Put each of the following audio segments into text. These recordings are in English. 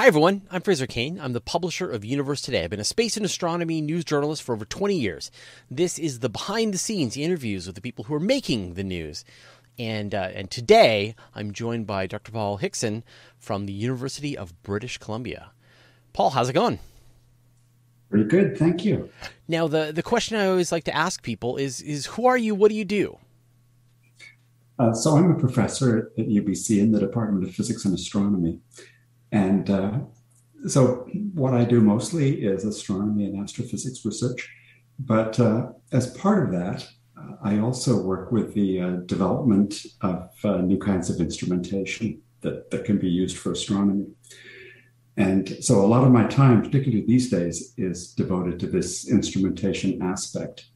Hi, everyone. I'm Fraser Cain. I'm the publisher of Universe Today. I've been a space and astronomy news journalist for over 20 years. This is the behind the scenes interviews with the people who are making the news. And, uh, and today, I'm joined by Dr. Paul Hickson from the University of British Columbia. Paul, how's it going? Pretty good, thank you. Now, the, the question I always like to ask people is, is who are you? What do you do? Uh, so, I'm a professor at UBC in the Department of Physics and Astronomy. And uh, so, what I do mostly is astronomy and astrophysics research. But uh, as part of that, uh, I also work with the uh, development of uh, new kinds of instrumentation that, that can be used for astronomy. And so, a lot of my time, particularly these days, is devoted to this instrumentation aspect.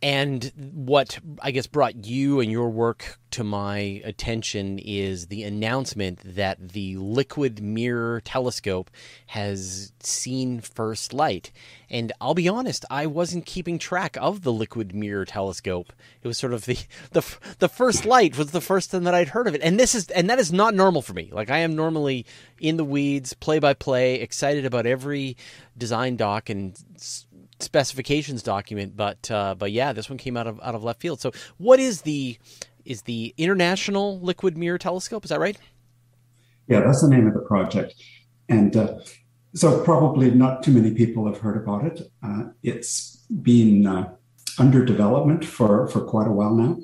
And what I guess brought you and your work to my attention is the announcement that the Liquid Mirror Telescope has seen first light. And I'll be honest, I wasn't keeping track of the Liquid Mirror Telescope. It was sort of the the the first light was the first thing that I'd heard of it. And this is and that is not normal for me. Like I am normally in the weeds, play by play, excited about every design doc and specifications document, but uh, but yeah, this one came out of out of left field. So, what is the is the International Liquid Mirror Telescope? Is that right? Yeah, that's the name of the project, and uh, so probably not too many people have heard about it. Uh, it's been uh, under development for for quite a while now.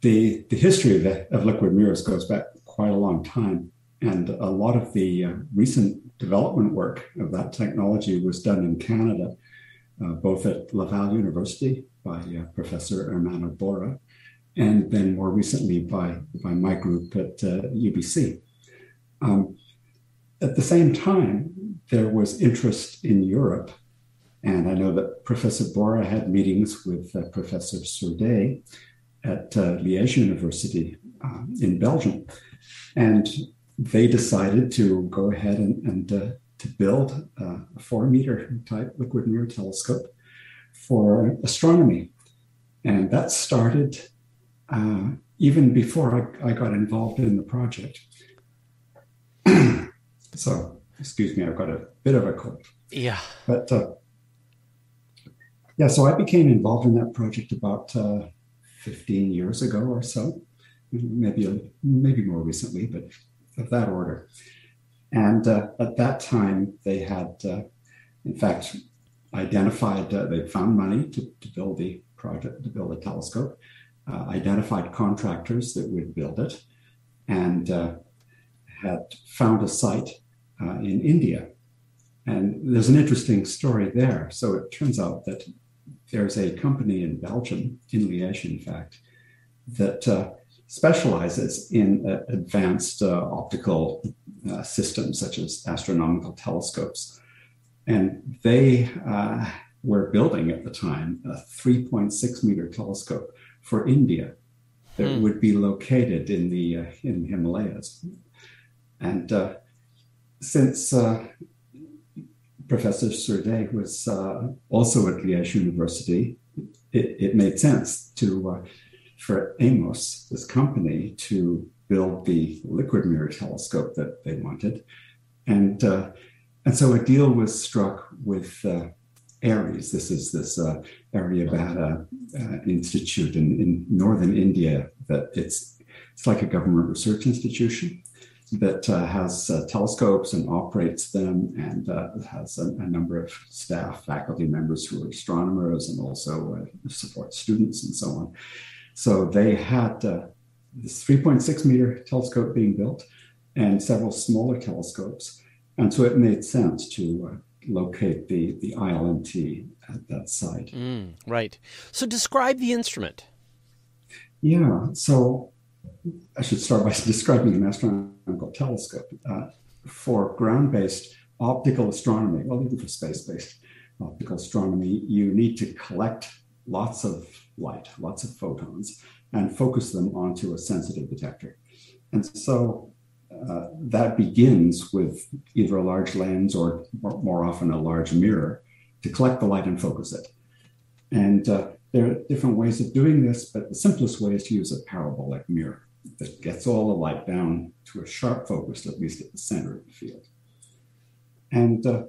the The history of, the, of liquid mirrors goes back quite a long time, and a lot of the uh, recent development work of that technology was done in Canada both at Laval University by uh, Professor Ermanno Borra, and then more recently by, by my group at UBC. Uh, um, at the same time, there was interest in Europe. And I know that Professor Borra had meetings with uh, Professor Surdej at uh, Liège University uh, in Belgium. And they decided to go ahead and, and to build a four meter type liquid mirror telescope for astronomy. And that started uh, even before I, I, got involved in the project. so, excuse me, I've got a bit of a cold. Yeah. But uh, yeah, so I became involved in that project about uh, 15 years ago or so, maybe maybe more recently, but of that order. And uh, at that time, they had, uh, in fact, identified, uh, they found money to, to build the project, to build a telescope, uh, identified contractors that would build it, and uh, had found a site uh, in India. And there's an interesting story there. So it turns out that there's a company in Belgium, in Liège, in fact, that specializes in uh, advanced uh, optical uh, systems such as astronomical telescopes. And they uh, were building at the time a 3.6 meter telescope for India that hmm. would be located in the uh, in Himalayas. And uh, since Professor Surdej was also at Liège University, it, it made sense to for Amos, this company, to build the liquid mirror telescope that they wanted. And, uh, and so a deal was struck with uh, ARIES. This is this uh, Aryabhata uh, Institute in, in northern India that it's, it's like a government research institution that uh, has uh, telescopes and operates them and uh, has a, a, number of staff, faculty members who are astronomers and also uh, support students and so on. So they had uh, this 3.6 meter telescope being built and several smaller telescopes. And so it made sense to uh, locate the, the ILMT at that site. Mm, right. So describe the instrument. Yeah. So I should start by describing an astronomical telescope. Uh, for ground based optical astronomy, well, even for space based optical astronomy, you need to collect lots of light, lots of photons, and focus them onto a sensitive detector. And so uh, that begins with either a large lens or more often a large mirror to collect the light and focus it. And uh, there are different ways of doing this, but the simplest way is to use a parabolic mirror. that gets all the light down to a sharp focus, at least at the center of the field. And uh,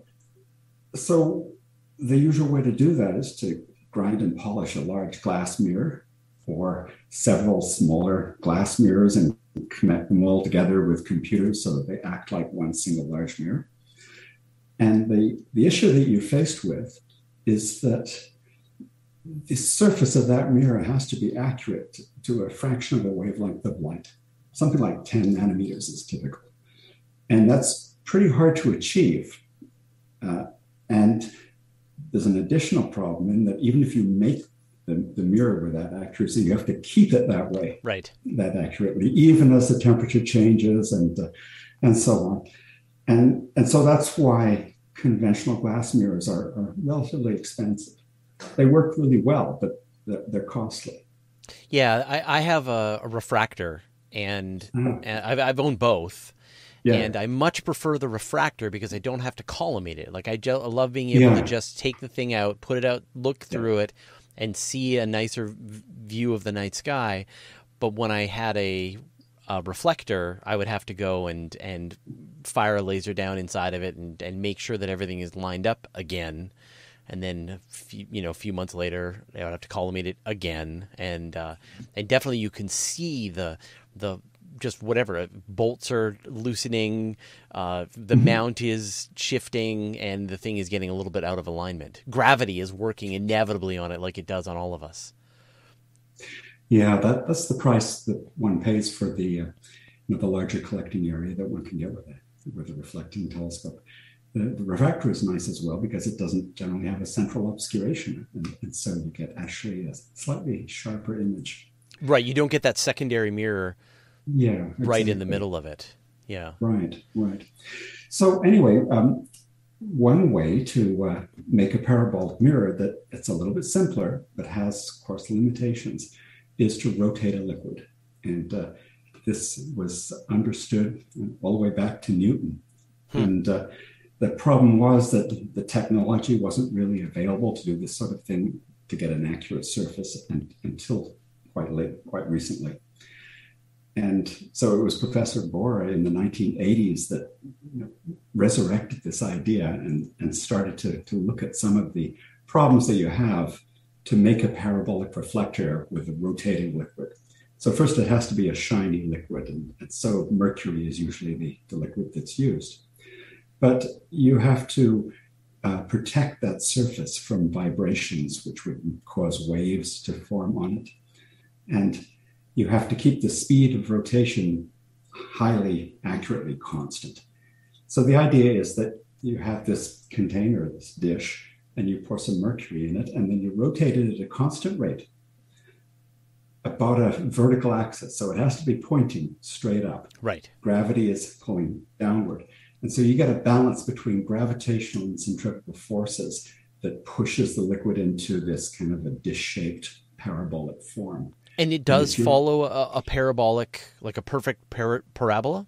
so the usual way to do that is to grind and polish a large glass mirror or several smaller glass mirrors and connect them all together with computers so that they act like one single large mirror. And the, the issue that you're faced with is that the surface of that mirror has to be accurate to a fraction of a wavelength of light. Something like 10 nanometers is typical. And that's pretty hard to achieve. Uh, and there's an additional problem in that even if you make the, the mirror with that accuracy, you have to keep it that way, right? That accurately, even as the temperature changes and uh, and so on, and and so that's why conventional glass mirrors are, are relatively expensive. They work really well, but they're, they're costly. Yeah, I, I have a, a refractor, and, uh-huh. and I've, I've owned both. Yeah. And I much prefer the refractor because I don't have to collimate it. Like I, love being able yeah. to just take the thing out, put it out, look through yeah. it, and see a nicer view of the night sky. But when I had a, a, reflector, I would have to go and and fire a laser down inside of it and, and make sure that everything is lined up again. And then, a few, you know, a few months later, I would have to collimate it again, and uh, and definitely you can see the the just whatever uh, bolts are loosening, uh, the mm-hmm. mount is shifting, and the thing is getting a little bit out of alignment. Gravity is working inevitably on it, like it does on all of us. Yeah, that, that's the price that one pays for the uh, you know, the larger collecting area that one can get with a with a reflecting telescope. The, the, refractor is nice as well because it doesn't generally have a central obscuration, and, and so you get actually a slightly sharper image. Right, you don't get that secondary mirror yeah exactly. right in the middle of it. Yeah. Right right. So anyway um, one way to uh, make a parabolic mirror that it's a little bit simpler but has of course limitations is to rotate a liquid. And uh, this was understood all the way back to newton. Hmm. and uh, the problem was that the technology wasn't really available to do this sort of thing to get an accurate surface and, until quite late quite recently and so it was Professor Borra in the 1980s that you know, resurrected this idea and, and started to, to look at some of the problems that you have to make a parabolic reflector with a rotating liquid. So first it has to be a shiny liquid, and, and so mercury is usually the, the liquid that's used. But you have to uh, protect that surface from vibrations, which would cause waves to form on it. And you have to keep the speed of rotation highly accurately constant. So the idea is that you have this container, this dish, and you pour some mercury in it, and then you rotate it at a constant rate about a vertical axis. So it has to be pointing straight up. Right. Gravity is pulling downward. And so you get a balance between gravitational and centrifugal forces that pushes the liquid into this kind of a dish shaped parabolic form. And it does follow a, a, parabolic, like a perfect par- parabola?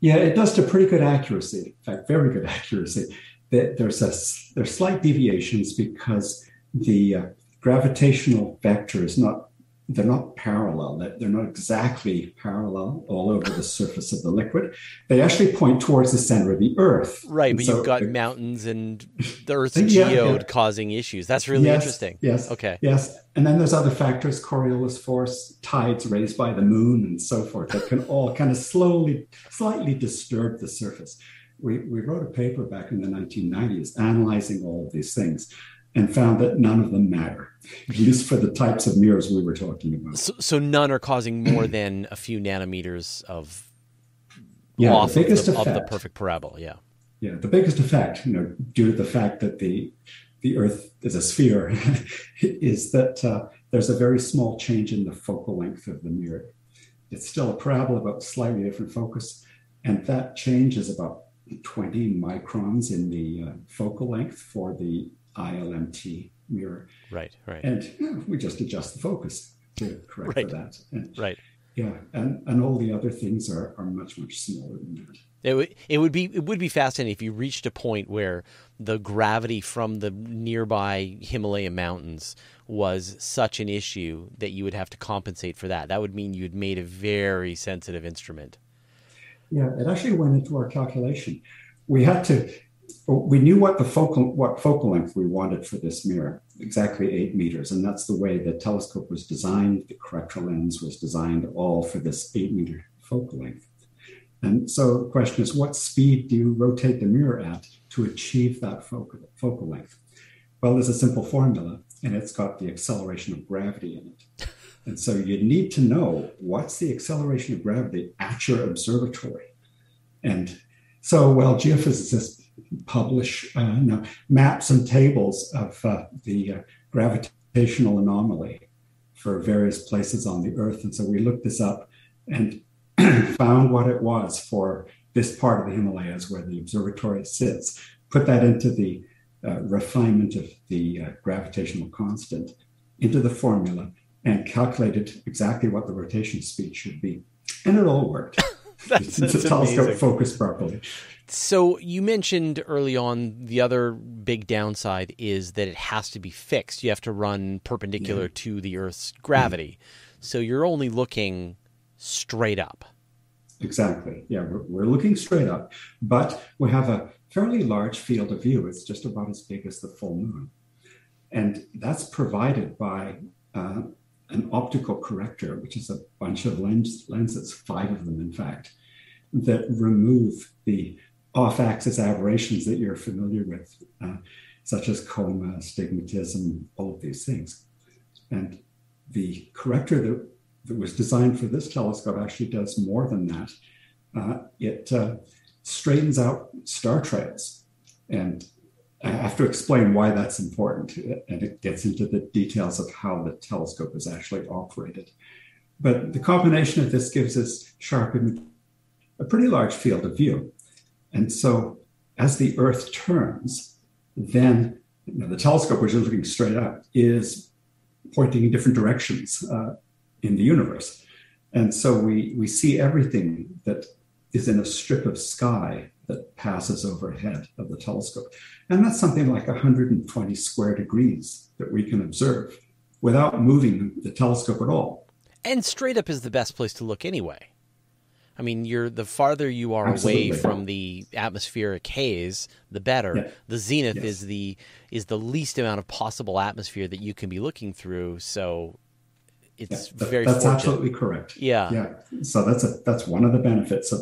Yeah, it does to pretty good accuracy. In fact, very good accuracy. There's a, there's slight deviations because the uh, gravitational vector is not they're not parallel. They're not exactly parallel all over the surface of the liquid. They actually point towards the center of the Earth. Right, and but so you've got mountains and the Earth's yeah, geoid yeah. causing issues. That's really yes, interesting. Yes. Okay. Yes, and then there's other factors: Coriolis force, tides raised by the moon, and so forth that can all kind of slowly, slightly disturb the surface. We we wrote a paper back in the 1990s analyzing all of these things and found that none of them matter, at least for the types of mirrors we were talking about. So, so none are causing more than a few nanometers of yeah, the biggest of, the, effect, of the perfect parabola. Yeah, yeah, the biggest effect, you know, due to the fact that the the Earth is a sphere, is that uh, there's a very small change in the focal length of the mirror. It's still a parabola, but slightly different focus, and that change is about 20 microns in the uh, focal length for the ILMT mirror. Right, right. And you know, we just adjust the focus to correct right. for that. And, right. Yeah, and, and all the other things are, are much, much smaller than that. It would, it would be it would be fascinating if you reached a point where the gravity from the nearby Himalaya mountains was such an issue that you would have to compensate for that. That would mean you'd made a very sensitive instrument. Yeah, it actually went into our calculation. We had to we knew what the focal what focal length we wanted for this mirror, exactly eight meters, and that's the way the telescope was designed. The corrector lens was designed all for this eight meter focal length. And so the question is, what speed do you rotate the mirror at to achieve that focal, focal length? Well, there's a simple formula, and it's got the acceleration of gravity in it. And so you need to know what's the acceleration of gravity at your observatory. And so, well, geophysicists publish uh, no, maps and tables of uh, the uh, gravitational anomaly for various places on the Earth. And so we looked this up and found what it was for this part of the Himalayas where the observatory sits, put that into the uh, refinement of the uh, gravitational constant into the formula, and calculated exactly what the rotation speed should be. And it all worked. that's, that's the telescope focused properly. So you mentioned early on the other big downside is that it has to be fixed. You have to run perpendicular yeah. to the Earth's gravity. Mm-hmm. So you're only looking straight up. Exactly. Yeah, we're, we're looking straight up, but we have a fairly large field of view. It's just about as big as the full moon. And that's provided by uh, an optical corrector, which is a bunch of lens, lenses, five of them, in fact, that remove the off axis aberrations that you're familiar with, uh, such as coma, stigmatism, all of these things. And the corrector that that was designed for this telescope actually does more than that. Uh, it uh, straightens out star trails. And I have to explain why that's important. And it gets into the details of how the telescope is actually operated. But the combination of this gives us sharp and a pretty large field of view. And so as the Earth turns, then you know, the telescope, which is looking straight up, is pointing in different directions. Uh, in the universe. And so we, we see everything that is in a strip of sky that passes overhead of the telescope. And that's something like 120 square degrees that we can observe without moving the telescope at all. And straight up is the best place to look anyway. I mean, you're the farther you are Absolutely. away from the atmospheric haze, the better. Yeah. The zenith yes. is the is the least amount of possible atmosphere that you can be looking through. So it's yeah, very that's fortunate. absolutely correct yeah yeah so that's a that's one of the benefits of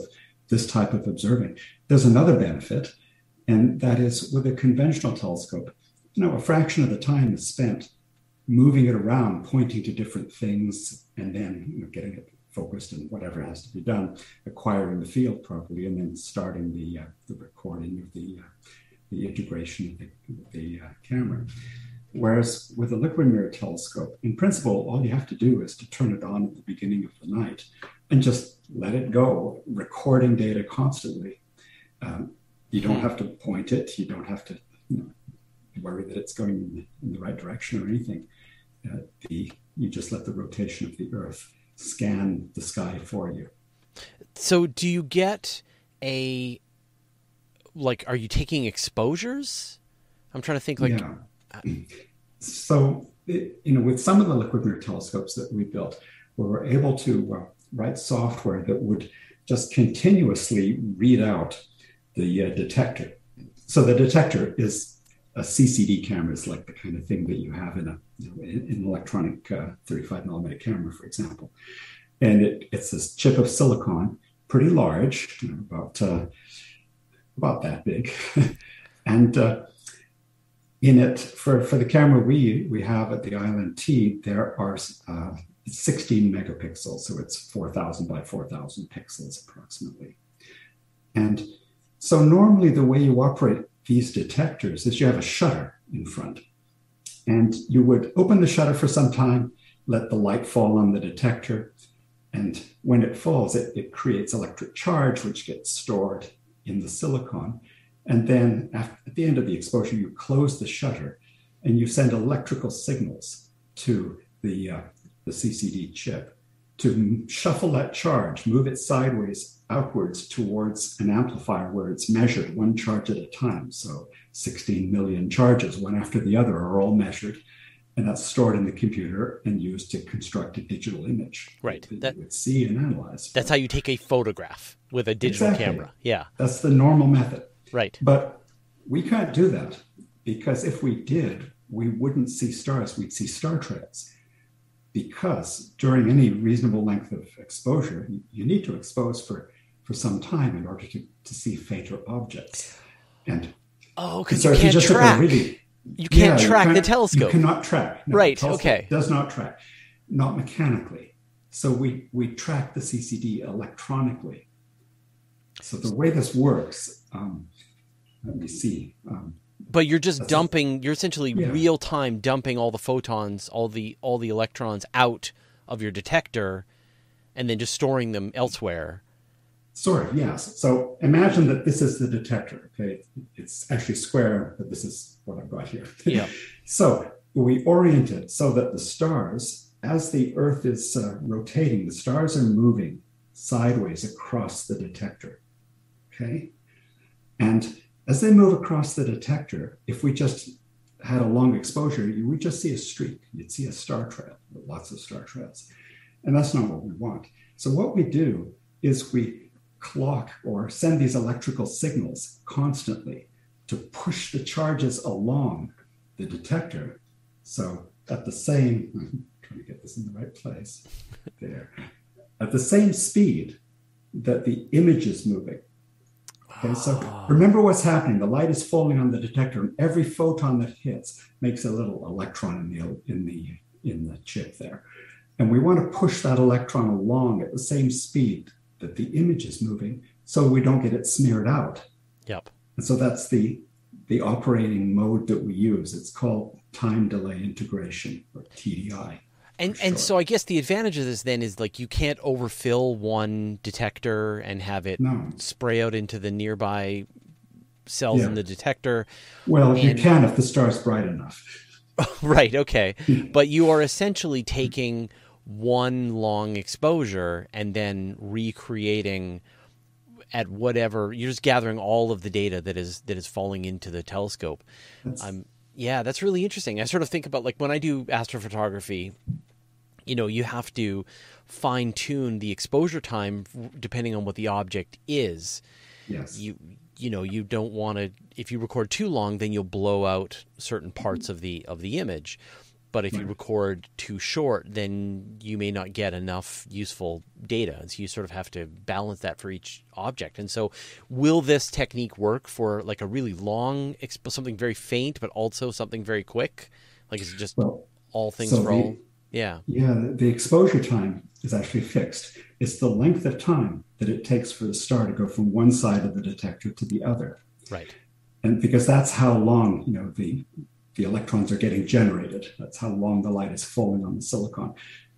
this type of observing there's another benefit and that is with a conventional telescope you know a fraction of the time is spent moving it around pointing to different things and then you know, getting it focused and whatever has to be done acquiring the field properly and then starting the uh, the recording of the uh, the integration of the, the uh, camera Whereas with a liquid mirror telescope, in principle, all you have to do is to turn it on at the beginning of the night and just let it go, recording data constantly. Um, you don't have to point it. You don't have to you know, worry that it's going in the, in the, right direction or anything. Uh, the, you just let the rotation of the Earth scan the sky for you. So, do you get a like? Are you taking exposures? I'm trying to think. Like, yeah so, it, you know, with some of the liquid mirror telescopes that we built, we were able to uh, write software that would just continuously read out the uh, detector. So the detector is a CCD camera, is like the kind of thing that you have in a you know, in, an electronic uh, 35 millimeter camera, for example. And it, it's this chip of silicon, pretty large, you know, about uh, about that big, and uh, in it for, for the camera we we have at the ILMT, there are uh, 16 megapixels, so it's 4,000 by 4,000 pixels approximately. And so normally the way you operate these detectors is you have a shutter in front, and you would open the shutter for some time, let the light fall on the detector, and when it falls, it, it creates electric charge, which gets stored in the silicon. And then at the end of the exposure, you close the shutter and you send electrical signals to the, uh, the CCD chip. To shuffle that charge, move it sideways outwards towards an amplifier where it's measured one charge at a time. So 16 million charges, one after the other, are all measured. And that's stored in the computer and used to construct a digital image. Right. That, that you would see and analyze. That's how you take a photograph with a digital Exactly. camera. Yeah. That's the normal method. Right. But we can't do that because if we did, we wouldn't see stars, we'd see star trails. Because during any reasonable length of exposure, you- you need to expose for, for some time in order to, to see fainter objects. And Oh, because so you can't just track. really- you can't Yeah, you track the can't- telescope. You cannot track. No, Right, the okay. Does not track, not mechanically. So we we track the CCD electronically. So the way this works, um, let me see. Um, But you're just That's- dumping. You're essentially Yeah. real time dumping all the photons, all the all the electrons out of your detector, and then just storing them elsewhere. Sort of, yes. So imagine that this is the detector. Okay, it's actually square, but this is what I've got here. Yeah. so we orient it so that the stars, as the Earth is uh, rotating, the stars are moving sideways across the detector. Okay, and as they move across the detector, if we just had a long exposure, you would just see a streak. You'd see a star trail, lots of star trails, and that's not what we want. So what we do is we clock or send these electrical signals constantly to push the charges along the detector. So at the same, I'm trying to get this in the right place, there, at the same speed that the image is moving. Okay, so remember what's happening. The light is falling on the detector, and every photon that hits makes a little electron in the in the in the chip there. And we want to push that electron along at the same speed that the image is moving so we don't get it smeared out. Yep. And so that's the the operating mode that we use. It's called time delay integration or TDI. And For and so I guess the advantage of this then is like you can't overfill one detector and have it No. spray out into the nearby cells Yeah. in the detector. Well, you can if the star's bright enough. right, okay. But you are essentially taking one long exposure and then recreating at whatever you're just gathering all of the data that is that is falling into the telescope. That's, Um, yeah, that's really interesting. I sort of think about like when I do astrophotography, you know, you have to fine tune the exposure time depending on what the object is. yes. You you know, you don't want to if you record too long then you'll blow out certain mm-hmm. parts of the of the image. But if you record too short, then you may not get enough useful data. And so you sort of have to balance that for each object. And so, will this technique work for like a really long, exp- something very faint, but also something very quick? Like, is it just well, all things so for all? Yeah. Yeah, the- exposure time is actually fixed. It's the length of time that it takes for the star to go from one side of the detector to the other. Right. And because that's how long, you know, the the electrons are getting generated. That's how long the light is falling on the silicon.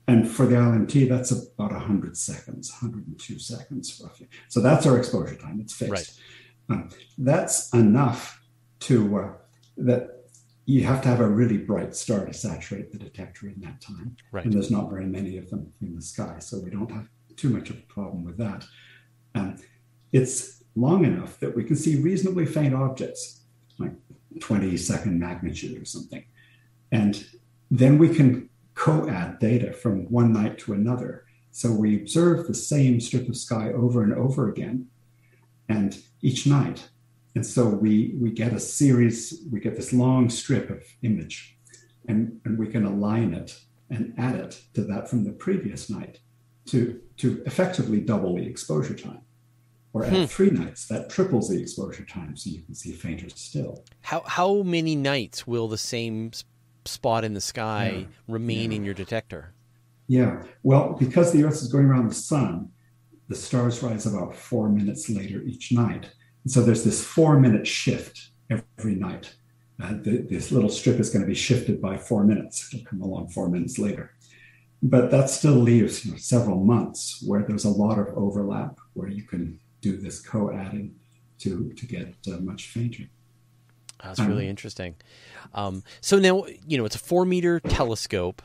And for the LMT, that's about 100 seconds, 102 seconds roughly. So that's our exposure time. It's fixed. Right. Um, that's enough to uh, that you have to have a really bright star to saturate the detector in that time. Right. And there's not very many of them in the sky, so we don't have too much of a problem with that. Um, it's long enough that we can see reasonably faint objects, like 20 second magnitude or something. And then we can co add data from one night to another. So we observe the same strip of sky over and over again, and each night. And so we, we get a series, we get this long strip of image, and, and we can align it and add it to that from the previous night to, to effectively double the exposure time. Or at Hmm. three nights, that triples the exposure time, so you can see fainter still. How how many nights will the same spot in the sky Yeah. remain Yeah. in your detector? Yeah, well, because the Earth is going around the sun, the stars rise about four minutes later each night. And so there's this four minute shift every night. Uh, th- this little strip is going to be shifted by four minutes. It'll come along four minutes later. But that still leaves you know, several months where there's a lot of overlap where you can do this co adding to, to get uh, much fainter. That's really interesting. Um, so now you know it's a four meter telescope.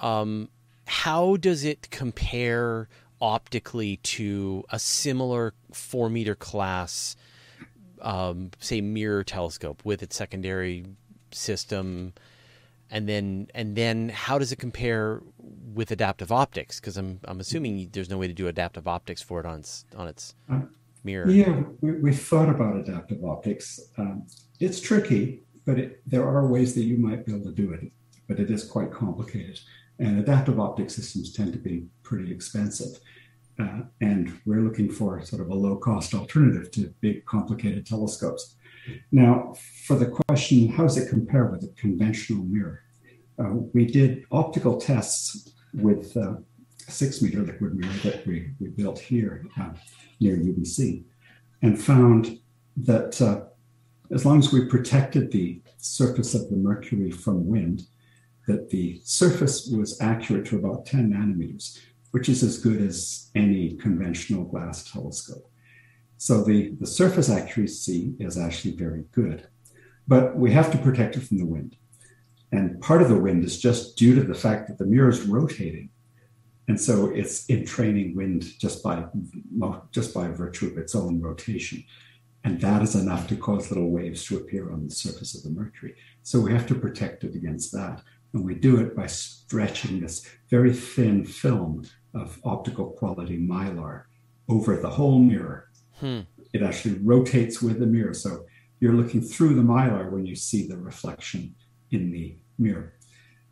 Um, how does it compare optically to a similar four meter class, um, say, mirror telescope with its secondary system? And then, and then, how does it compare with adaptive optics? Because I'm, I'm assuming there's no way to do adaptive optics for it on its, on its uh, mirror. Yeah, we, we thought about adaptive optics. Um, it's tricky, but it, there are ways that you might be able to do it, but it is quite complicated. And adaptive optic systems tend to be pretty expensive. Uh, and we're looking for sort of a low cost alternative to big, complicated telescopes. Now, for the question, how does it compare with a conventional mirror? Uh, we did optical tests with a six meter liquid mirror that we, we built here uh, near UBC and found that uh, as long as we protected the surface of the mercury from wind, that the surface was accurate to about 10 nanometers, which is as good as any conventional glass telescope. So the, the surface accuracy is actually very good, but we have to protect it from the wind. And part of the wind is just due to the fact that the mirror is rotating. And so it's entraining wind just by just by virtue of its own rotation. And that is enough to cause little waves to appear on the surface of the mercury. So we have to protect it against that. And we do it by stretching this very thin film of optical quality mylar over the whole mirror. Hmm. It actually rotates with the mirror. So you're looking through the mylar when you see the reflection in the mirror.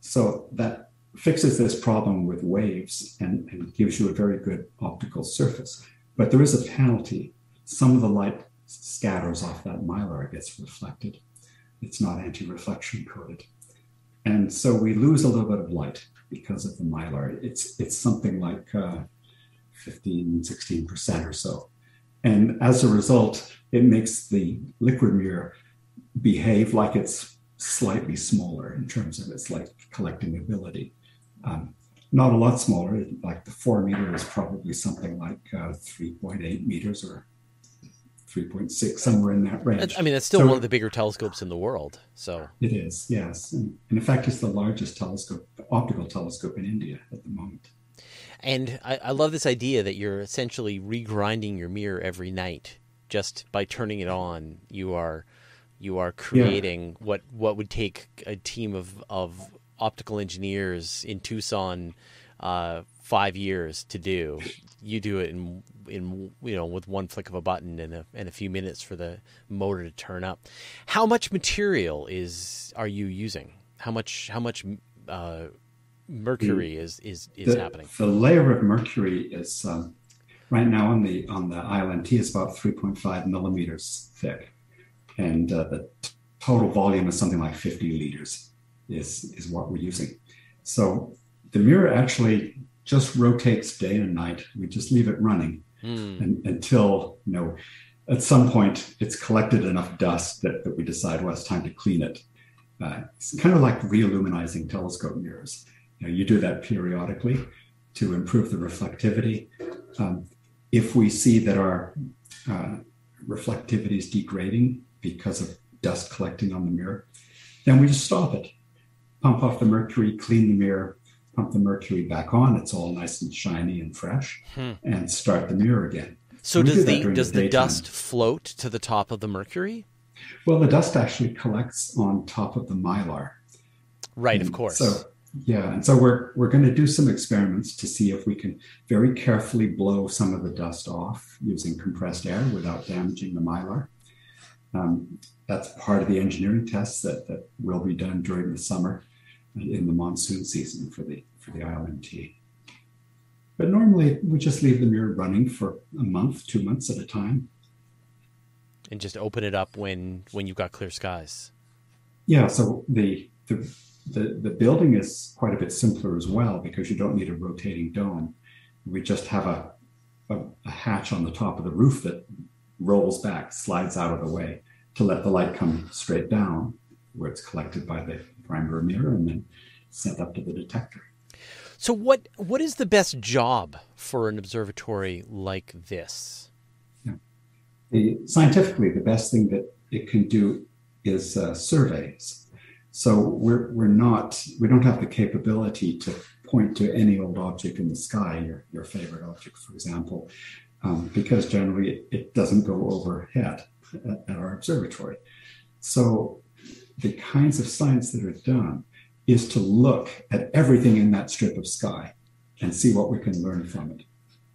So that fixes this problem with waves and, and gives you a very good optical surface. But there is a penalty. Some of the light scatters off that mylar, gets reflected. It's not anti reflection coated. And so we lose a little bit of light because of the mylar. It's, it's something like uh, 15, 16% or so. And as a result, it makes the liquid mirror behave like it's slightly smaller in terms of its like collecting ability. Um, not a lot smaller, like the four meter is probably something like uh, 3.8 meters or 3.6, somewhere in that range. I mean, it's still so, one of the bigger telescopes in the world. So it is, yes. And, and, in fact, it's the largest telescope, optical telescope in India at the moment. And I, I love this idea that you're essentially regrinding your mirror every night just by turning it on. You are you are creating yeah. what what would take a team of of optical engineers in Tucson uh, five years to do. You do it in in you know with one flick of a button and a and a few minutes for the motor to turn up. How much material is are you using? How much how much uh, mercury is is is the, happening? The layer of mercury is um, right now on the on the ILMT is about 3.5 millimeters thick, and uh, the total volume is something like 50 liters. Is is what we're using. So the mirror actually just rotates day and night. We just leave it running mm. and, until you know at some point it's collected enough dust that, that we decide well it's time to clean it. Uh, it's kind of like realuminizing telescope mirrors. You, know, you do that periodically to improve the reflectivity. Um, if we see that our uh, reflectivity is degrading because of dust collecting on the mirror, then we just stop it, pump off the mercury, clean the mirror, pump the mercury back on, it's all nice and shiny and fresh, hmm. and start the mirror again. So does do the does the, the dust float to the top of the mercury? Well, the dust actually collects on top of the mylar. Right, and of course. So yeah, and so we're we're going to do some experiments to see if we can very carefully blow some of the dust off using compressed air without damaging the mylar. Um, that's part of the engineering tests that, that will be done during the summer in the monsoon season for the for the ILMT. But normally we just leave the mirror running for a month, two months at a time. And just open it up when when you've got clear skies. Yeah, so the the the, the building is quite a bit simpler as well because you don't need a rotating dome. We just have a, a, a hatch on the top of the roof that rolls back, slides out of the way to let the light come straight down where it's collected by the primary mirror and then sent up to the detector. So what what is the best job for an observatory like this? Yeah. The, scientifically, the best thing that it can do is uh, surveys. So we're we're not we don't have the capability to point to any old object in the sky, your, your favorite object, for example, um, because generally it, it, doesn't go overhead at, at our observatory. So the kinds of science that are done is to look at everything in that strip of sky and see what we can learn from it.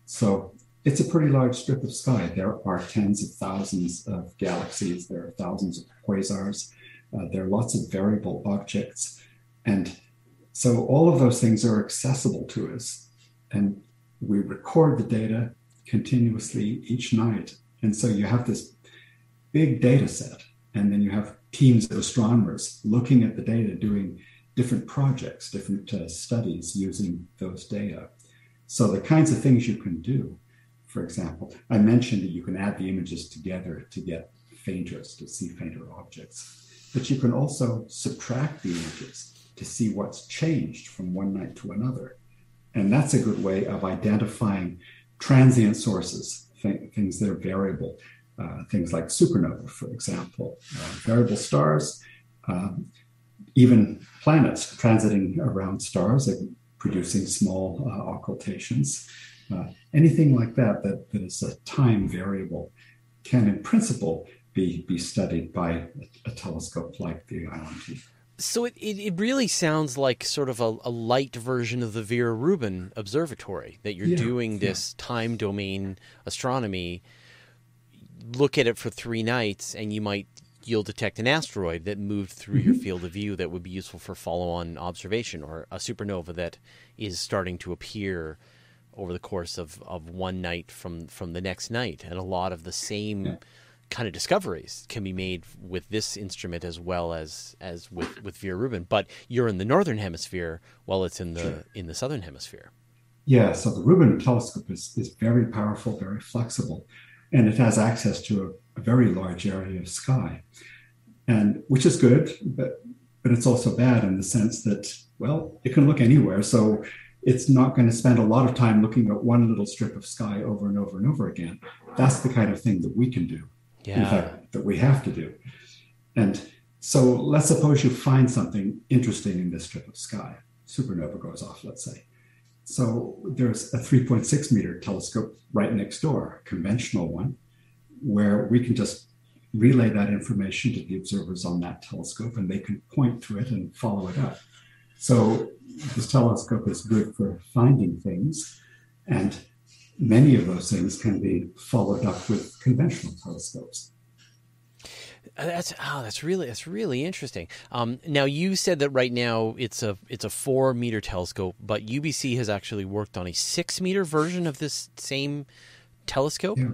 So it's a pretty large strip of sky. There are tens of thousands of galaxies, there are thousands of quasars, uh, there are lots of variable objects. And so all of those things are accessible to us. And we record the data continuously each night. And so you have this big data set, and then you have teams of astronomers looking at the data, doing different projects, different uh, studies using those data. So the kinds of things you can do, for example, I mentioned that you can add the images together to get fainters, to see fainter objects, but you can also subtract the images to see what's changed from one night to another. And that's a good way of identifying transient sources, th- things that are variable, uh, things like supernova, for example, uh, variable stars. Um, even planets transiting around stars and producing small uh, occultations. Uh, anything like that, that that is a time variable can in principle be, be studied by a, a telescope like the ILMT. So it, it, it, really sounds like sort of a, a, light version of the Vera Rubin Observatory that you're yeah, doing this yeah. time domain astronomy. Look at it for three nights, and you might you'll detect an asteroid that moved through mm-hmm. your field of view that would be useful for follow-on observation, or a supernova that is starting to appear over the course of, of one night from from the next night, and a lot of the same yeah. kind of discoveries can be made with this instrument as well as as with with Vera Rubin. But you're in the northern hemisphere, while it's in the sure. in the southern hemisphere. Yeah, so the Rubin telescope is is very powerful, very flexible, and it has access to a a very large area of sky, and which is good, but but it's also bad in the sense that well, it can look anywhere, so it's not going to spend a lot of time looking at one little strip of sky over and over and over again. That's the kind of thing that we can do. Yeah. In fact, that we have to do. And so let's suppose you find something interesting in this strip of sky. Supernova goes off, let's say. So there's a 3.6 meter telescope right next door, a conventional one, where we can just relay that information to the observers on that telescope and they can point to it and follow it up. So this telescope is good for finding things, and many of those things can be followed up with conventional telescopes. Uh, that's oh, that's really that's really interesting. Um, now you said that right now it's a it's a four meter telescope, but UBC has actually worked on a six meter version of this same telescope. Yeah.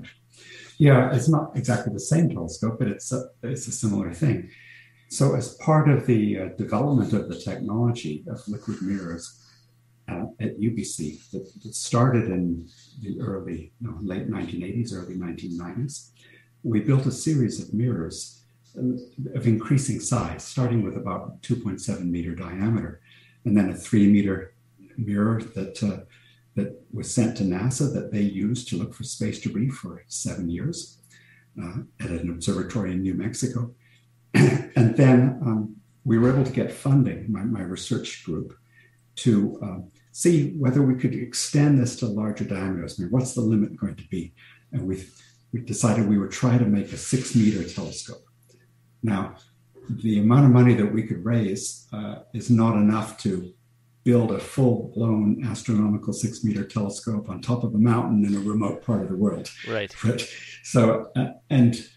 Yeah, it's not exactly the same telescope, but it's a, it's a similar thing. So, as part of the uh, development of the technology of liquid mirrors uh, at UBC that, that, started in the early, no, late 1980s, early 1990s, we built a series of mirrors of increasing size, starting with about 2.7 meter diameter, and then a three meter mirror that uh, that was sent to NASA that they used to look for space debris for seven years uh, at an observatory in New Mexico. and then um, we were able to get funding, my, my research group, to uh, see whether we could extend this to larger diameters. I mean, what's the limit going to be? And we, we decided we would try to make a six meter telescope. Now, the amount of money that we could raise uh, is not enough to build a full blown astronomical six meter telescope on top of a mountain in a remote part of the world. Right. But, so, uh, and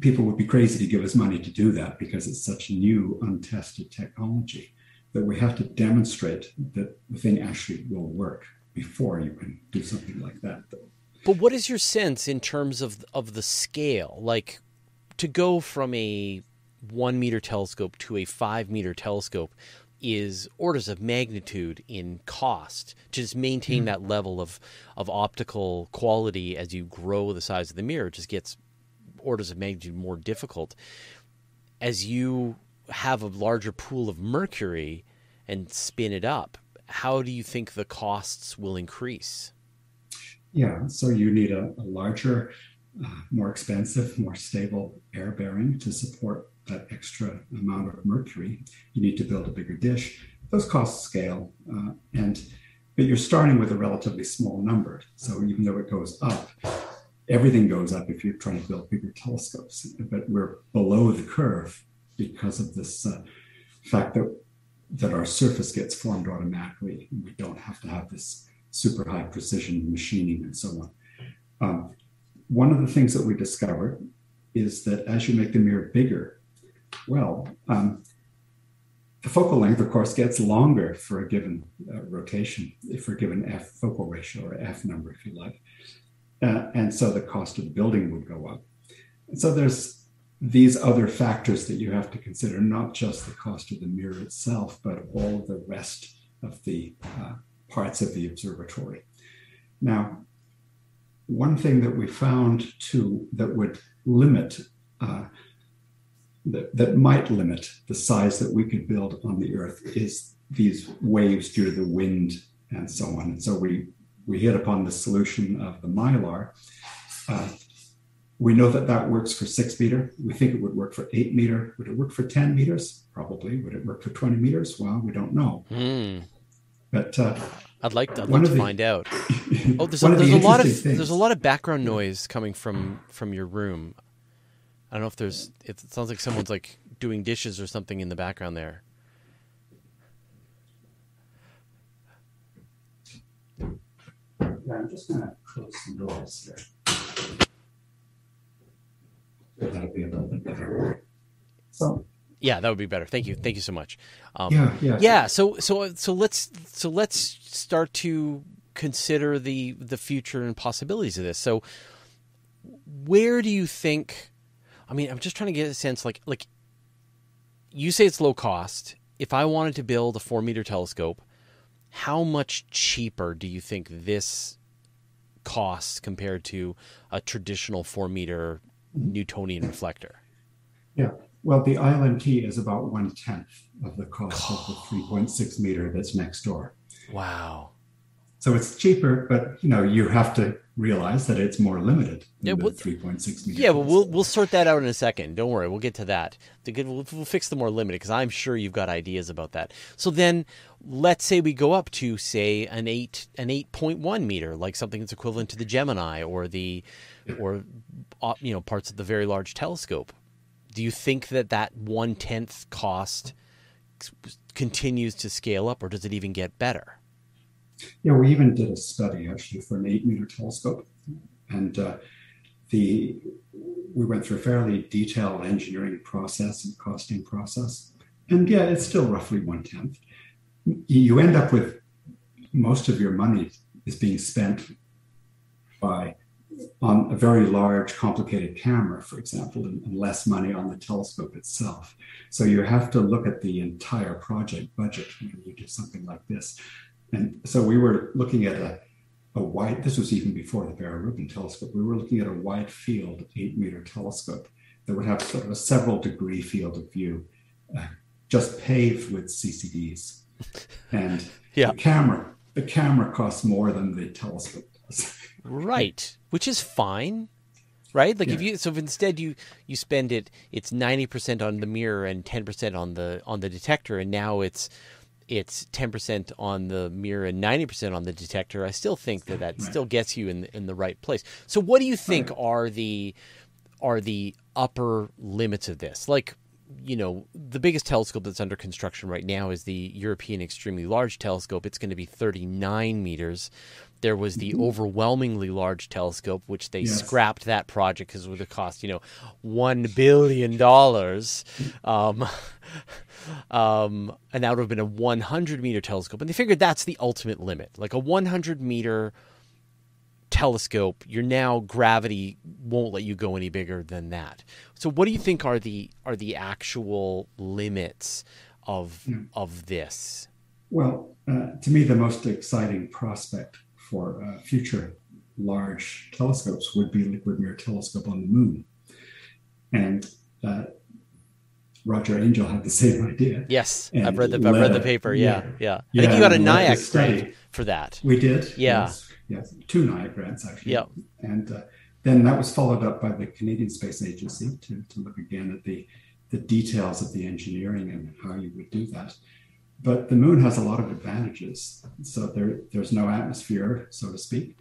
people would be crazy to give us money to do that because it's such new, untested technology that we have to demonstrate that the thing actually will work before you can do something like that. But what is your sense in terms of of the scale? Like to go from a one meter telescope to a five meter telescope, is orders of magnitude in cost to just maintain mm. that level of of optical quality as you grow the size of the mirror. It just gets orders of magnitude more difficult as you have a larger pool of mercury and spin it up. How do you think the costs will increase? Yeah, so you need a, a larger, uh, more expensive, more stable air bearing to support that extra amount of mercury, you need to build a bigger dish. those costs scale, uh, and but you're starting with a relatively small number. So even though it goes up, everything goes up if you're trying to build bigger telescopes. But we're below the curve because of this uh, fact that that our surface gets formed automatically. We don't have to have this super high precision machining and so on. Um, one of the things that we discovered is that as you make the mirror bigger, well, um, the focal length, of course, gets longer for a given uh, rotation, for a given f focal ratio or f number, if you like. Uh, and so the cost of the building would go up. And so there's these other factors that you have to consider, not just the cost of the mirror itself, but all the rest of the uh, parts of the observatory. Now, one thing that we found too that would limit uh, that, that might limit the size that we could build on the earth is these waves due to the wind and so on. And so we we hit upon the solution of the mylar. Uh, we know that that works for six meter. We think it would work for eight meter. Would it work for 10 meters? Probably. Would it work for 20 meters? Well we don't know. Mm. but uh, I'd like to, I'd like to the, find out. Oh, there's, a, there's the a lot of things. there's a lot of background noise coming from from your room. I don't know if there's. It sounds like someone's like doing dishes or something in the background there. Yeah, I'm just gonna close the doors here. That'll be a little bit better. So yeah, that would be better. Thank you. Thank you so much. Um, yeah, yeah. Yeah. So so so let's so let's start to consider the the future and possibilities of this. So where do you think? I mean, I'm just trying to get a sense. Like like you say it's low cost. If I wanted to build a four meter telescope, how much cheaper do you think this costs compared to a traditional four meter Newtonian reflector? Yeah. Well, the ILMT is about one tenth of the cost of the 3.6 meter that's next door. Wow. So it's cheaper, but you know you have to realize that it's more limited. Yeah, well, 3.6 meter. Yeah, well, we'll we'll sort that out in a second. Don't worry, we'll get to that. We'll, we'll fix the more limited because I'm sure you've got ideas about that. So then, let's say we go up to say an eight an 8.1 meter, like something that's equivalent to the Gemini or the or uh, you know parts of the very large telescope. Do you think that that one tenth cost continues to scale up, or does it even get better? Yeah, we even did a study actually for an eight meter telescope, and uh, the we went through a fairly detailed engineering process and costing process, and yeah, it's still roughly one tenth. You end up with most of your money is being spent by on a very large, complicated camera, for example, and, and, less money on the telescope itself. So you have to look at the entire project budget when you do something like this. And so we were looking at a, a wide, this was even before the Vera Rubin telescope, we were looking at a wide field, eight meter telescope that would have sort of a several degree field of view, uh, just paved with CCDs. And yeah. the camera, the camera costs more than the telescope. Right. Which is fine right like yeah. if you so if instead you you spend it it's 90% on the mirror and 10% on the on the detector and now it's it's 10% on the mirror and 90% on the detector, I still think that that right. still gets you in the, in the right place. So what do you think right. are the are the upper limits of this? Like you know, the biggest telescope that's under construction right now is the European Extremely Large Telescope. It's going to be 39 meters. There was the mm-hmm. overwhelmingly large telescope, which they yes. scrapped that project because it would have cost, you know, one billion dollars. Um, um, and that would have been a 100 meter telescope. And they figured that's the ultimate limit, like a 100 meter telescope. You're now gravity won't let you go any bigger than that. So, what do you think are the are the actual limits of. Hmm. of this? Well, uh, to me, the most exciting prospect for uh, future large telescopes would be liquid mirror telescope on the moon, and uh, Roger Angel had the same idea. Yes, I've read the I've read the paper. Yeah, yeah. yeah. I think you got a NIAC grant for that. We did. Yeah. Yes, yes. two NIAC grants actually. Yeah. And uh, then that was followed up by the Canadian Space Agency to, to look again at the the details of the engineering and how you would do that. But the moon has a lot of advantages. So there, there's no atmosphere, so to speak.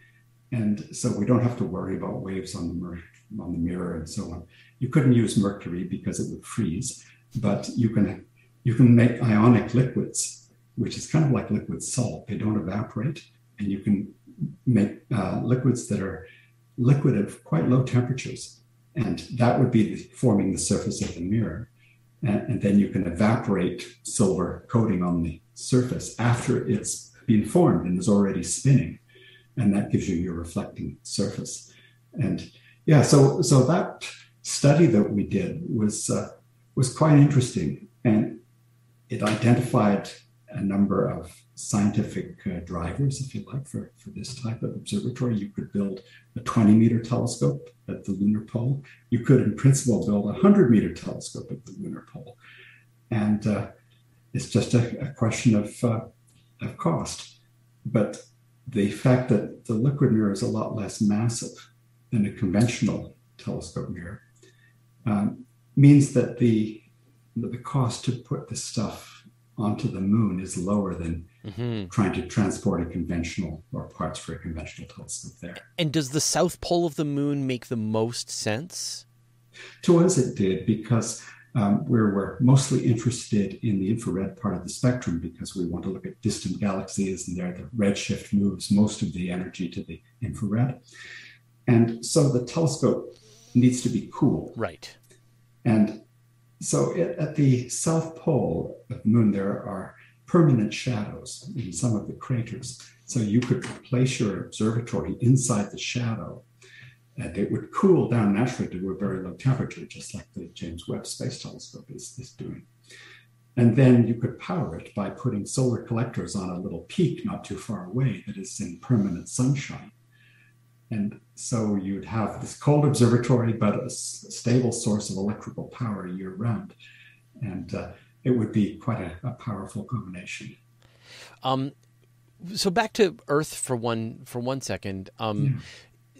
And so we don't have to worry about waves on the, mir- on the mirror and so on. You couldn't use mercury because it would freeze, but you can, you can make ionic liquids, which is kind of like liquid salt. They don't evaporate, and you can make uh, liquids that are liquid at quite low temperatures. And that would be forming the surface of the mirror. And, then you can evaporate silver coating on the surface after it's been formed and is already spinning. And that gives you your reflecting surface. And yeah, so so that study that we did was uh, was quite interesting, and it identified a number of scientific uh, drivers, if you like, for, for this type of observatory. You could build a 20 meter telescope at the lunar pole. You could, in principle, build a 100 meter telescope at the lunar pole. And uh, it's just a, a question of, uh, of cost. But the fact that the liquid mirror is a lot less massive than a conventional telescope mirror um, means that the, the cost to put the stuff onto the moon is lower than mm-hmm. trying to transport a conventional or parts for a conventional telescope there. And does the south pole of the moon make the most sense? To us, it did because um, we're, we're mostly interested in the infrared part of the spectrum because we want to look at distant galaxies, and there the redshift moves most of the energy to the infrared. And so the telescope needs to be cool. Right. And so it, at the south pole of the moon, there are permanent shadows in hmm. some of the craters. So you could place your observatory inside the shadow and it would cool down naturally to a very low temperature, just like the James Webb Space Telescope is, is doing. And then you could power it by putting solar collectors on a little peak not too far away that is in permanent sunshine. And so you'd have this cold observatory, but a stable source of electrical power year round. And uh, it would be quite a, a powerful combination. Um, so back to Earth for one for one second. Um, yeah.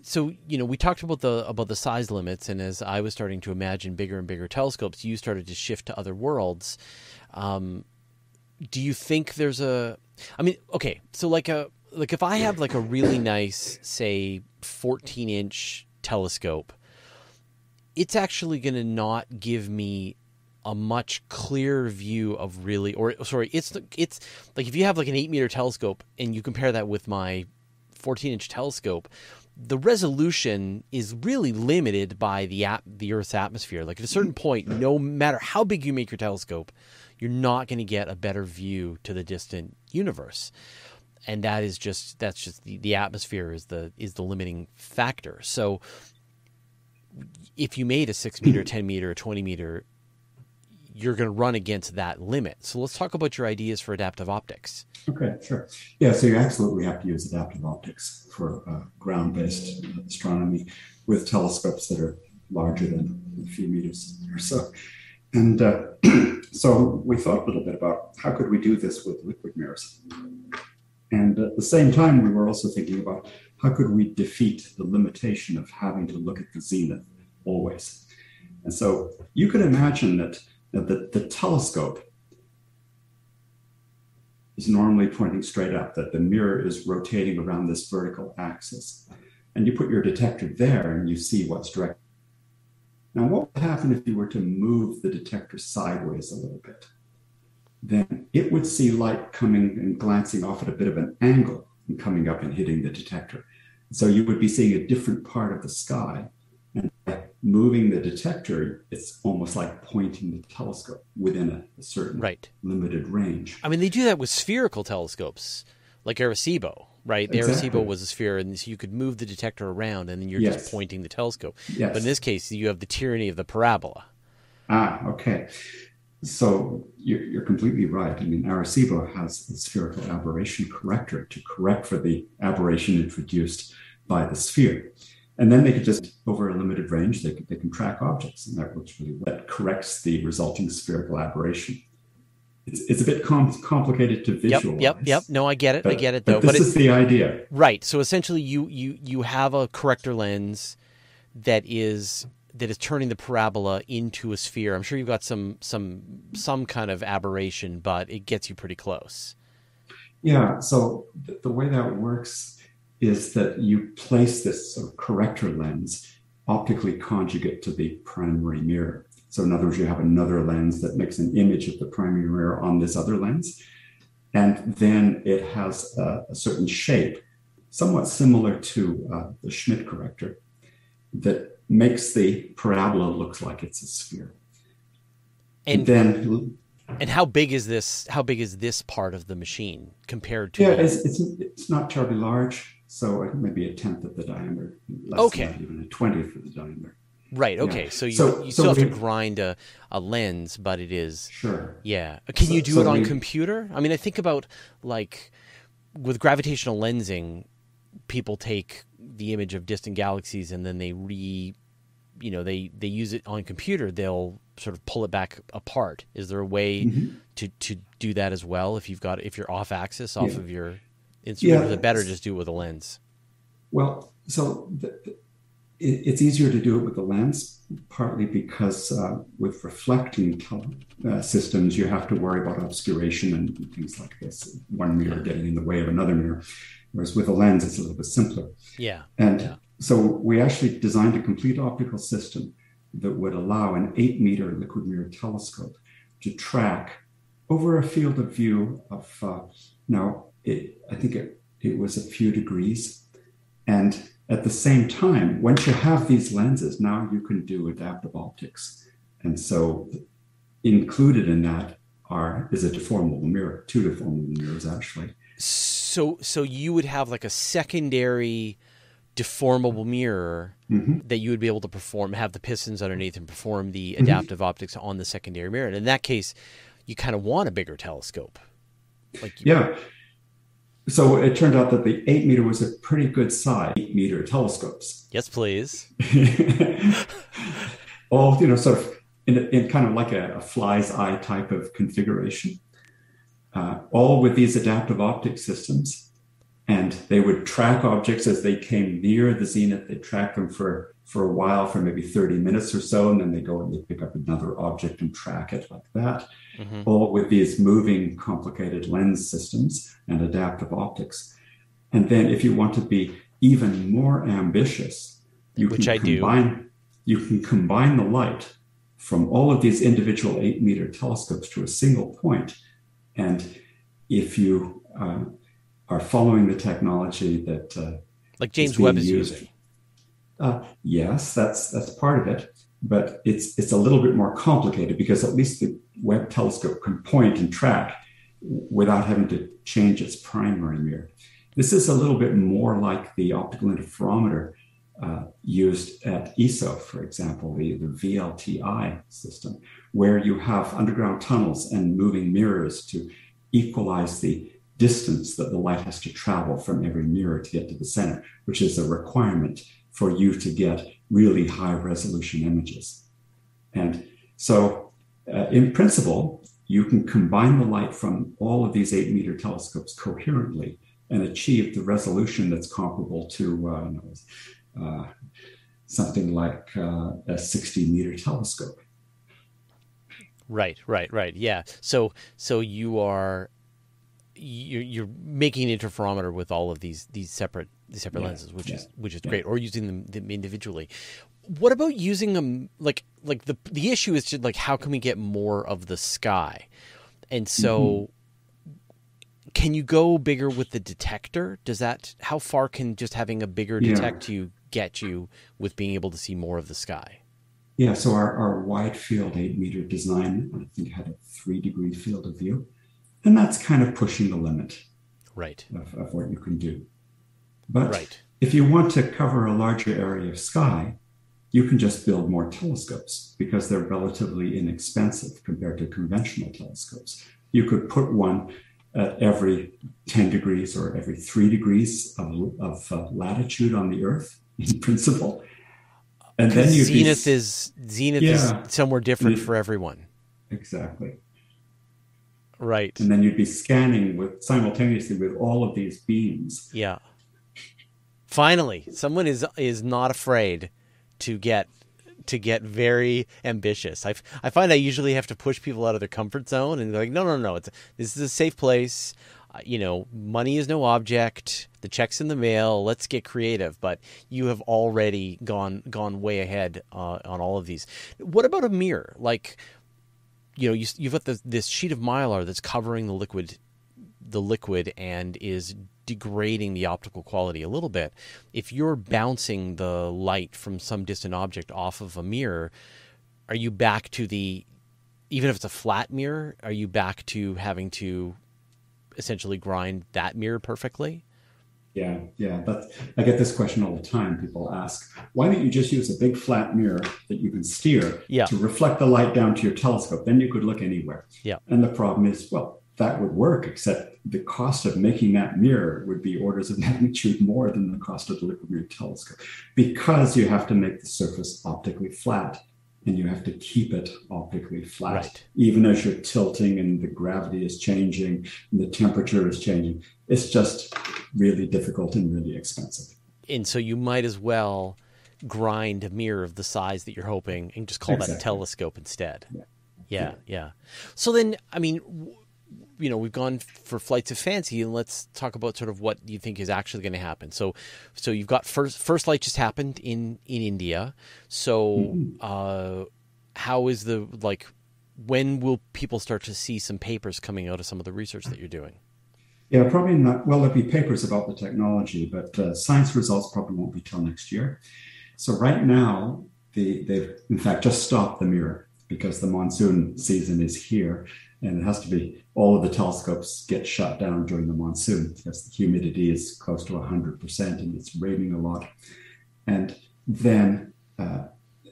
So you know we talked about the about the size limits, and as I was starting to imagine bigger and bigger telescopes, you started to shift to other worlds. Um, do you think there's a? I mean, okay, so like a like if I have like a really nice, say, 14 inch telescope, it's actually going to not give me a much clearer view of really, or sorry, it's it's like if you have like an eight meter telescope and you compare that with my 14 inch telescope, the resolution is really limited by the ap- the Earth's atmosphere. Like at a certain point, no matter how big you make your telescope, you're not going to get a better view to the distant universe and that is just that's just the, the atmosphere is the is the limiting factor. So if you made a six meter, ten meter, twenty meter, you're going to run against that limit. So let's talk about your ideas for adaptive optics. Okay, sure. Yeah, so you absolutely have to use adaptive optics for uh, ground-based astronomy with telescopes that are larger than a few meters or so. And uh, so we thought a little bit about how could we do this with liquid mirrors. And at the same time, we were also thinking about how could we defeat the limitation of having to look at the zenith always. And so you could imagine that, that the, the telescope is normally pointing straight up, that the mirror is rotating around this vertical axis. And you put your detector there and you see what's direct. Now, what would happen if you were to move the detector sideways a little bit? Then it would see light coming and glancing off at a bit of an angle and coming up and hitting the detector. So you would be seeing a different part of the sky. And by moving the detector, it's almost like pointing the telescope within a, a certain right. limited range. I mean, they do that with spherical telescopes, like Arecibo, right? The exactly. Arecibo was a sphere, and so you could move the detector around, and then you're yes. just pointing the telescope. Yes. But in this case, you have the tyranny of the parabola. Ah, okay. So you're, you're, completely right. I mean, Arecibo has a spherical aberration corrector to correct for the aberration introduced by the sphere. And then they could just, over a limited range, they, could, they can track objects, and that works really well. That corrects the resulting spherical aberration. It's, it's a bit com- complicated to visualize. Yep, yep, yep. No, I get it. But, I get it, though. But this but is the idea. Right. So essentially, you, you, you have a corrector lens that is that is turning the parabola into a sphere. I'm sure you've got some some some kind of aberration, but it gets you pretty close. Yeah. So th- the way that works is that you place this sort of corrector lens optically conjugate to the primary mirror. So in other words, you have another lens that makes an image of the primary mirror on this other lens, and then it has a, a certain shape, somewhat similar to uh, the Schmidt corrector, that makes the parabola look like it's a sphere. And, and then and how big is this? How big is this part of the machine compared to? Yeah, it's, it's, it's not terribly large. So maybe a tenth of the diameter. okay. Not even a twentieth of the diameter. Right. Okay. Yeah. So you so, you still so have we, to grind a, a lens, but it is sure. Yeah. Can so, you do it on we, computer? I mean, I think about like with gravitational lensing, people take the image of distant galaxies and then they re, you know, they they use it on computer. They'll sort of pull it back apart. Is there a way mm-hmm. to to do that as well? If you've got if you're off axis, off yeah. of your instrument, yeah, is it better just do it with a lens? Well, so the, the, it, it's easier to do it with a lens, partly because uh, with reflecting uh, systems, you have to worry about obscuration and things like this. One mirror getting in the way of another mirror, whereas with a lens, it's a little bit simpler. Yeah. And yeah. so we actually designed a complete optical system that would allow an eight meter liquid mirror telescope to track over a field of view of uh, now it, I think it, it was a few degrees. And at the same time, once you have these lenses, now you can do adaptive optics. And so included in that are is a deformable mirror, two deformable mirrors actually. So so so you would have like a secondary deformable mirror mm-hmm. that you would be able to perform, have the pistons underneath and perform the mm-hmm. adaptive mm-hmm. optics on the secondary mirror. And in that case, you kind of want a bigger telescope. Like yeah. So it turned out that the eight meter was a pretty good size, eight meter telescopes. Yes, please. All, you know, sort of in, in kind of like a, a, fly's eye type of configuration. Uh, all with these adaptive optic systems. And they would track objects as they came near the zenith. They'd track them for, for a while, for maybe 30 minutes or so. And then they go and they pick up another object and track it like that mm-hmm. all with these moving complicated lens systems and adaptive optics. And then if you want to be even more ambitious, you Which can I combine do. you can combine the light from all of these individual eight meter telescopes to a single point. And if you uh, are following the technology that uh, like James Webb is used, using, uh, yes, that's that's part of it but it's it's a little bit more complicated because at least the Webb telescope can point and track without having to change its primary mirror. This is a little bit more like the optical interferometer uh, used at ESO, for example, the, the VLTI system, where you have underground tunnels and moving mirrors to equalize the distance that the light has to travel from every mirror to get to the center, which is a requirement for you to get really high resolution images. And so, uh, in principle, you can combine the light from all of these eight meter telescopes coherently and achieve the resolution that's comparable to uh, uh, something like uh, a 60 meter telescope. Right, right, right. Yeah. So, so you are you're, you're making an interferometer with all of these these separate these separate yeah, lenses, which yeah, is which is yeah. great, or using them, them, individually. What about using them like like the the issue is just like how can we get more of the sky, and so. Mm-hmm. Can you go bigger with the detector? Does that how far can just having a bigger detect you get you with being able to see more of the sky? Yeah, so our, our wide field eight meter design, I think, had a three degree field of view. And that's kind of pushing the limit right. of, of what you can do. But right. if you want to cover a larger area of sky, you can just build more telescopes because they're relatively inexpensive compared to conventional telescopes. You could put one at every 10 degrees or every three degrees of, of uh, latitude on the Earth, in principle. And then you zenith be, is zenith yeah, is somewhere different it, for everyone. Exactly. Right. And then you'd be scanning with simultaneously with all of these beams. Yeah. Finally, someone is is not afraid to get to get very ambitious. I, I find I usually have to push people out of their comfort zone, and they're like, no, no, no, it's this is a safe place. Uh, you know, money is no object. The check's in the mail. Let's get creative. But you have already gone gone way ahead uh, on all of these. What about a mirror? Like, you know, you, you've got this sheet of mylar that's covering the liquid, the liquid, and is degrading the optical quality a little bit. If you're bouncing the light from some distant object off of a mirror, are you back to the even if it's a flat mirror, are you back to having to essentially grind that mirror perfectly? Yeah, yeah. But I get this question all the time. People ask, why don't you just use a big flat mirror that you can steer yeah. to reflect the light down to your telescope? Then you could look anywhere. Yeah. And the problem is, well, that would work, except the cost of making that mirror would be orders of magnitude more than the cost of the liquid mirror telescope because you have to make the surface optically flat and you have to keep it optically flat, right. even as you're tilting and the gravity is changing and the temperature is changing. It's just really difficult and really expensive. And so you might as well grind a mirror of the size that you're hoping and just call exactly. that a telescope instead. Yeah. Yeah, yeah. yeah. So then, I mean, you know we've gone for flights of fancy and let's talk about sort of what you think is actually going to happen. So so you've got first first flight just happened in in india. So mm-hmm. uh how is the like when will people start to see some papers coming out of some of the research that you're doing? Yeah probably not. Well there'll be papers about the technology but uh, science results probably won't be till next year. So right now the, they've in fact just stopped the mirror because the monsoon season is here and it has to be all of the telescopes get shut down during the monsoon because the humidity is close to 100% and it's raining a lot. And then uh,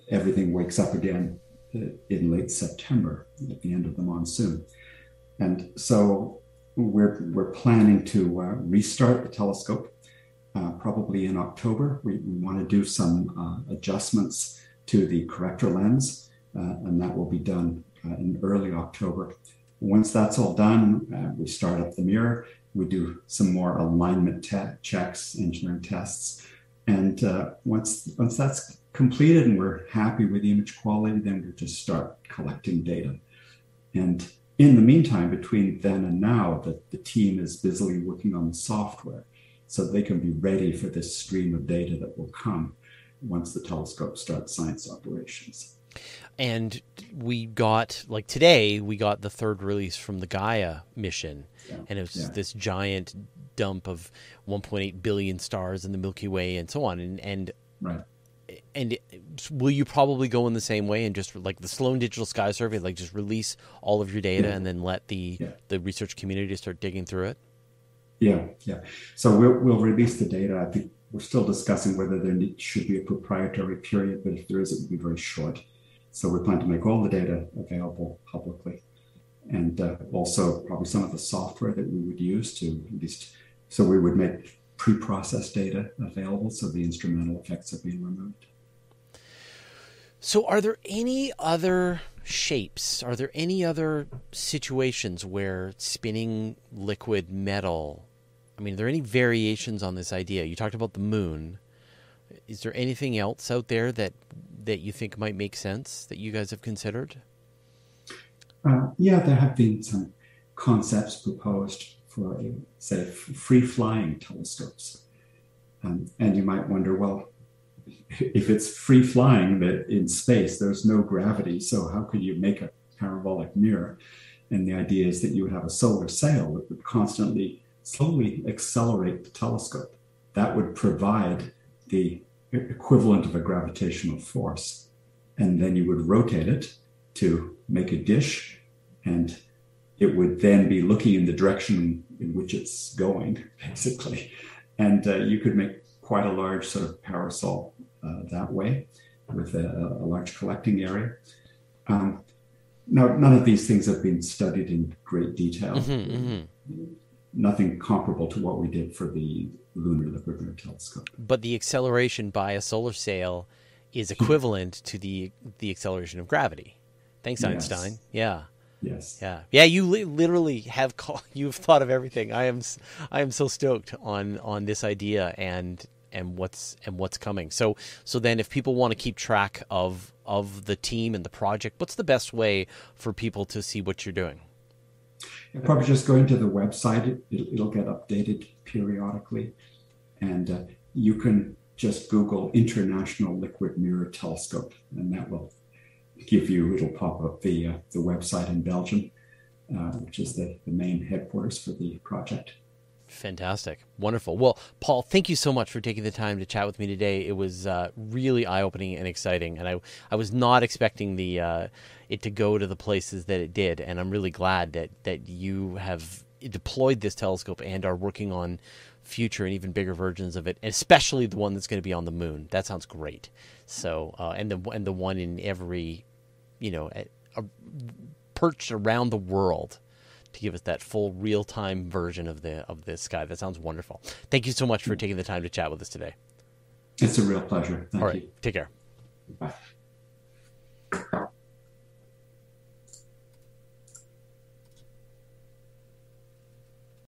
everything wakes up again uh, in late september at the end of the monsoon. And so we're, we're planning to uh, restart the telescope uh, probably in october. We, we want to do some uh, adjustments to the corrector lens uh, and that will be done in early october once that's all done, uh, we start up the mirror. We do some more alignment te- checks, engineering tests, and uh, once once that's completed and we're happy with the image quality, then we just start collecting data. And in the meantime, between then and now, the, the team is busily working on the software so they can be ready for this stream of data that will come once the telescope starts science operations and we got like today we got the third release from the Gaia mission, yeah. and it was yeah. this giant dump of 1.8 billion stars in the Milky Way and so on, and and right. And will you probably go in the same way and just like the Sloan Digital Sky Survey, like just release all of your data yeah. and then let the the research community start digging through it? Yeah, yeah. So we'll we'll release the data. I think we're still discussing whether there should be a proprietary period, but if there is, it would be very short. So we plan to make all the data available publicly and uh, also probably some of the software that we would use to at least, so we would make pre-processed data available so the instrumental effects are being removed. So are there any other shapes? Are there any other situations where spinning liquid metal I mean, are there any variations on this idea? You talked about the moon. Is there anything else out there that that you think might make sense that you guys have considered? Uh, yeah, there have been some concepts proposed for, say, free flying telescopes. Um, and you might wonder, well, if it's free flying but in space, there's no gravity. So how could you make a parabolic mirror? And the idea is that you would have a solar sail that would constantly slowly accelerate the telescope. That would provide the equivalent of a gravitational force. And then you would rotate it to make a dish, and it would then be looking in the direction in which it's going, basically. And uh, you could make quite a large sort of parasol uh, that way with a, a, large collecting area. Um, now, none of these things have been studied in great detail. Mm-hmm, mm-hmm. Nothing comparable to what we did for the lunar telescope. But the acceleration by a solar sail is hmm. equivalent to the the acceleration of gravity. Thanks, yes. Einstein. Yeah. Yes. Yeah. Yeah. You li- literally have call- you've thought of everything. I am I am so stoked on on this idea and and what's and what's coming. So so then, if people want to keep track of of the team and the project, what's the best way for people to see what you're doing? probably just going to the website. It, will it'll get updated periodically, and uh, you can just Google International Liquid Mirror Telescope, and that will give you. It'll pop up the uh, the website in Belgium, uh, which is the, the main headquarters for the project. Fantastic. Wonderful. Well, Paul, thank you so much for taking the time to chat with me today. It was uh, really eye opening and exciting. And I, I was not expecting the uh, it to go to the places that it did. And I'm really glad that, that you have deployed this telescope and are working on future and even bigger versions of it, especially the one that's going to be on the moon. That sounds great. So, uh, and the and the one in every, you know, perched around the world to give us that full real time version of the of the sky. That sounds wonderful. Thank you so much for taking the time to chat with us today. It's a real pleasure. Thank All right, you. take care. Bye.